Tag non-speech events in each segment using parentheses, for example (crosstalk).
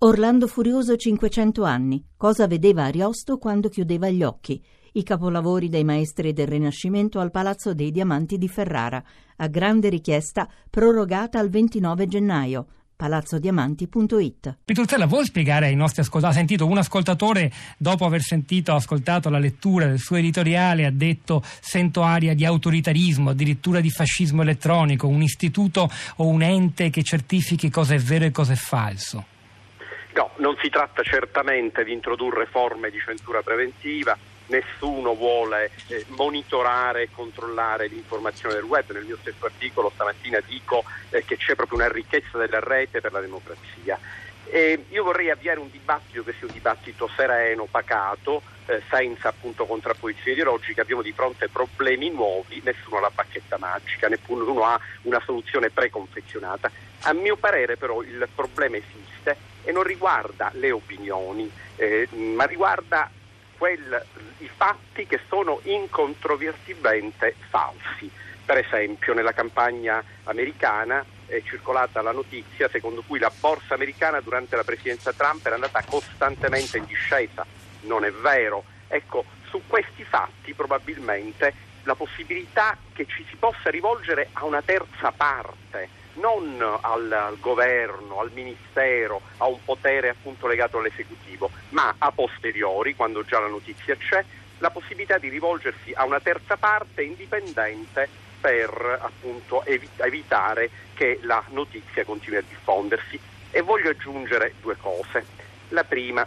Orlando Furioso 500 anni. Cosa vedeva Ariosto quando chiudeva gli occhi? I capolavori dei maestri del Rinascimento al Palazzo dei Diamanti di Ferrara, a grande richiesta prorogata al 29 gennaio palazzodiamanti.it. Pitruzzella, vuoi spiegare ai nostri ascoltatori? Ha sentito un ascoltatore, dopo aver sentito, ascoltato la lettura del suo editoriale, ha detto sento aria di autoritarismo, addirittura di fascismo elettronico, un istituto o un ente che certifichi cosa è vero e cosa è falso. No, non si tratta certamente di introdurre forme di censura preventiva, nessuno vuole eh, monitorare e controllare l'informazione del web. Nel mio stesso articolo stamattina dico eh, che c'è proprio una ricchezza della rete per la democrazia. E io vorrei avviare un dibattito che sia un dibattito sereno, pacato, eh, senza appunto contrapposizioni ideologiche. Abbiamo di fronte problemi nuovi, nessuno ha la bacchetta magica, nessuno ha una soluzione preconfezionata. A mio parere però il problema esiste e non riguarda le opinioni, eh, ma riguarda quel, i fatti che sono incontrovertibilmente falsi. Per esempio nella campagna americana è circolata la notizia secondo cui la borsa americana durante la presidenza Trump era andata costantemente in discesa. Non è vero. Ecco, su questi fatti probabilmente la possibilità che ci si possa rivolgere a una terza parte non al, al, governo, al ministero, a un potere appunto legato all'esecutivo, ma a posteriori, quando già la notizia c'è, la possibilità di rivolgersi a una terza parte indipendente per appunto evi- evitare che la notizia continui a diffondersi. E voglio aggiungere due cose. La prima,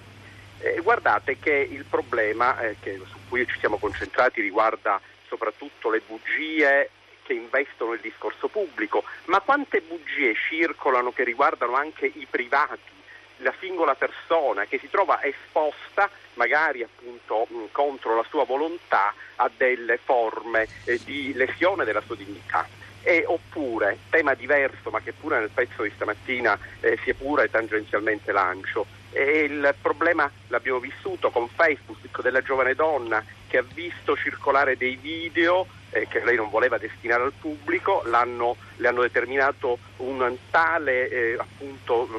eh, guardate che il problema eh, che, su cui ci siamo concentrati riguarda soprattutto le bugie che investono il discorso pubblico, ma quante bugie circolano che riguardano anche i privati, la singola persona che si trova esposta magari appunto contro la sua volontà a delle forme eh, di lesione della sua dignità. E, oppure, tema diverso ma che pure nel pezzo di stamattina eh, si è pure tangenzialmente lancio, e il problema l'abbiamo vissuto con Facebook della giovane donna che ha visto circolare dei video eh, che lei non voleva destinare al pubblico, le hanno determinato un tale, eh, appunto,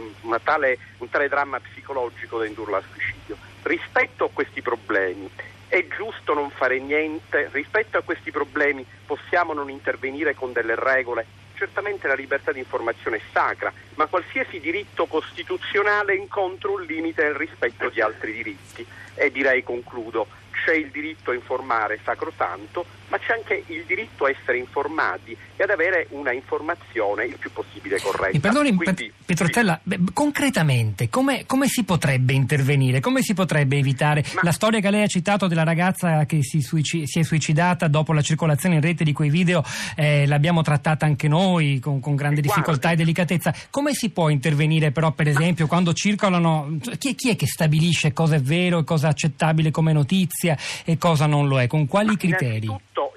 tale, un tale dramma psicologico da indurla al suicidio. Rispetto a questi problemi è giusto non fare niente, rispetto a questi problemi possiamo non intervenire con delle regole. Certamente la libertà di informazione è sacra, ma qualsiasi diritto costituzionale incontra un limite nel rispetto di altri diritti. E direi, concludo, c'è il diritto a informare sacrosanto, ma c'è anche il diritto a essere informati e ad avere una informazione il più possibile corretta. Mi perdoni, Quindi, Pietrotella, sì. concretamente come, come, si potrebbe intervenire? Come si potrebbe evitare ma... la storia che lei ha citato della ragazza che si, suici, si è suicidata dopo la circolazione in rete di quei video? Eh, l'abbiamo trattata anche noi con, con grande difficoltà Guarda. e delicatezza. Come si può intervenire però, per esempio, ma... quando circolano... Chi, chi, è che stabilisce cosa è vero e cosa è accettabile come notizia e cosa non lo è? Con quali criteri?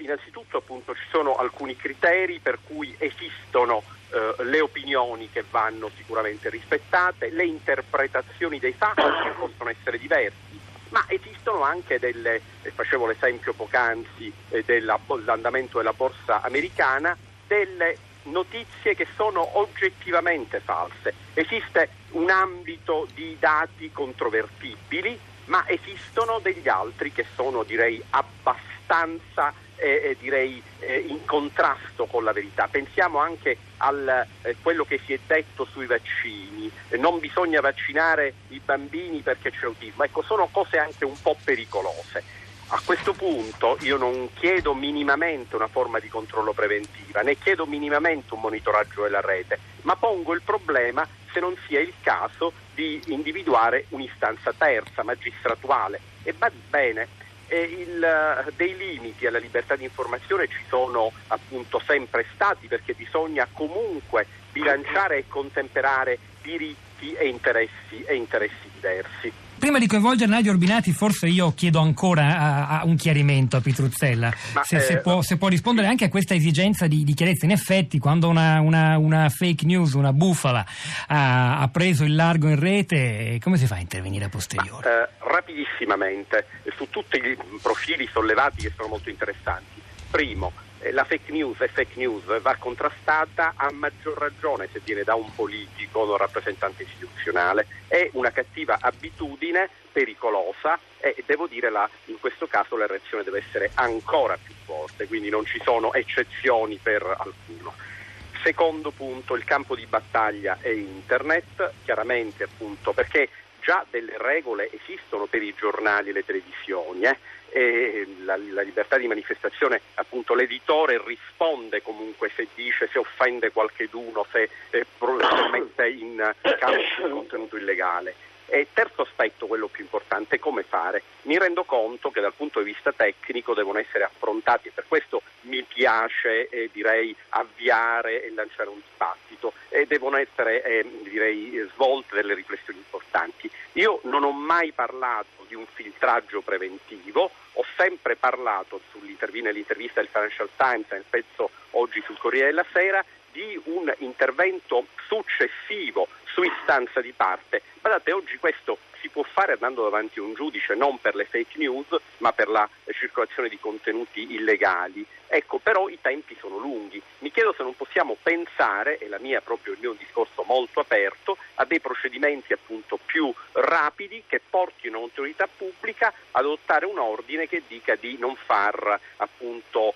innanzitutto appunto ci sono alcuni criteri per cui esistono eh, le opinioni che vanno sicuramente rispettate, le interpretazioni dei fatti che possono essere diversi, ma esistono anche delle, eh, facevo l'esempio poc'anzi eh, dell'andamento della borsa americana, delle notizie che sono oggettivamente false. Esiste un ambito di dati controvertibili, ma esistono degli altri che sono direi abbastanza eh, direi eh, in contrasto con la verità. Pensiamo anche a eh, quello che si è detto sui vaccini, non bisogna vaccinare i bambini perché c'è autismo, ecco sono cose anche un po' pericolose. A questo punto io non chiedo minimamente una forma di controllo preventiva, né chiedo minimamente un monitoraggio della rete, ma pongo il problema se non sia il caso di individuare un'istanza terza, magistratuale. E va bene, il, eh, dei limiti alla libertà di informazione ci sono appunto sempre stati perché bisogna comunque bilanciare e contemperare diritti e interessi, e interessi diversi. Prima di coinvolgere Nadia Orbinati, forse io chiedo ancora a, a un chiarimento a Pitruzzella, se, eh, se, può, se, può, rispondere anche a questa esigenza di, di chiarezza. In effetti, quando una, una, una, fake news, una bufala, ha, ha, preso il largo in rete, come si fa a intervenire a posteriori? Eh, rapidissimamente, su tutti i profili sollevati che sono molto interessanti. Primo, la fake news è fake news, va contrastata a maggior ragione se viene da un politico, da un rappresentante istituzionale. È una cattiva abitudine pericolosa e devo dire la, in questo caso la reazione deve essere ancora più forte, quindi non ci sono eccezioni per alcuno. Secondo punto, il campo di battaglia è internet, chiaramente appunto perché già delle regole esistono per i giornali e le televisioni. Eh? E la, la, libertà di manifestazione, appunto l'editore risponde comunque se dice, se offende qualcheduno, se, eh, (coughs) mette in campo contenuto illegale. E terzo aspetto, quello più importante, come fare? Mi rendo conto che dal punto di vista tecnico devono essere affrontati e per questo mi piace eh, direi, avviare e lanciare un dibattito e devono essere eh, direi, svolte delle riflessioni importanti. Io non ho mai parlato di un filtraggio preventivo, ho sempre parlato nell'intervista del Financial Times, nel pezzo oggi sul Corriere della Sera, di un intervento successivo su istanza di parte. Guardate, oggi questo si può fare andando davanti a un giudice non per le fake news, ma per la circolazione di contenuti illegali. Ecco, però i tempi sono lunghi. Mi chiedo se non possiamo pensare, e la mia proprio il mio discorso molto aperto, a dei procedimenti appunto più rapidi che portino un'autorità pubblica ad adottare un ordine che dica di non far appunto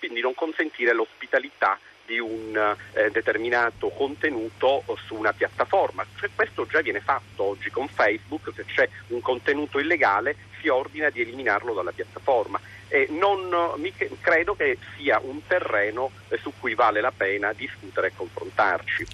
di non consentire l'ospitalità di un eh, determinato contenuto su una piattaforma. Cioè, questo già viene fatto oggi con Facebook, se c'è un contenuto illegale si ordina di eliminarlo dalla piattaforma. E non mi, credo che sia un terreno eh, su cui vale la pena discutere e confrontarci.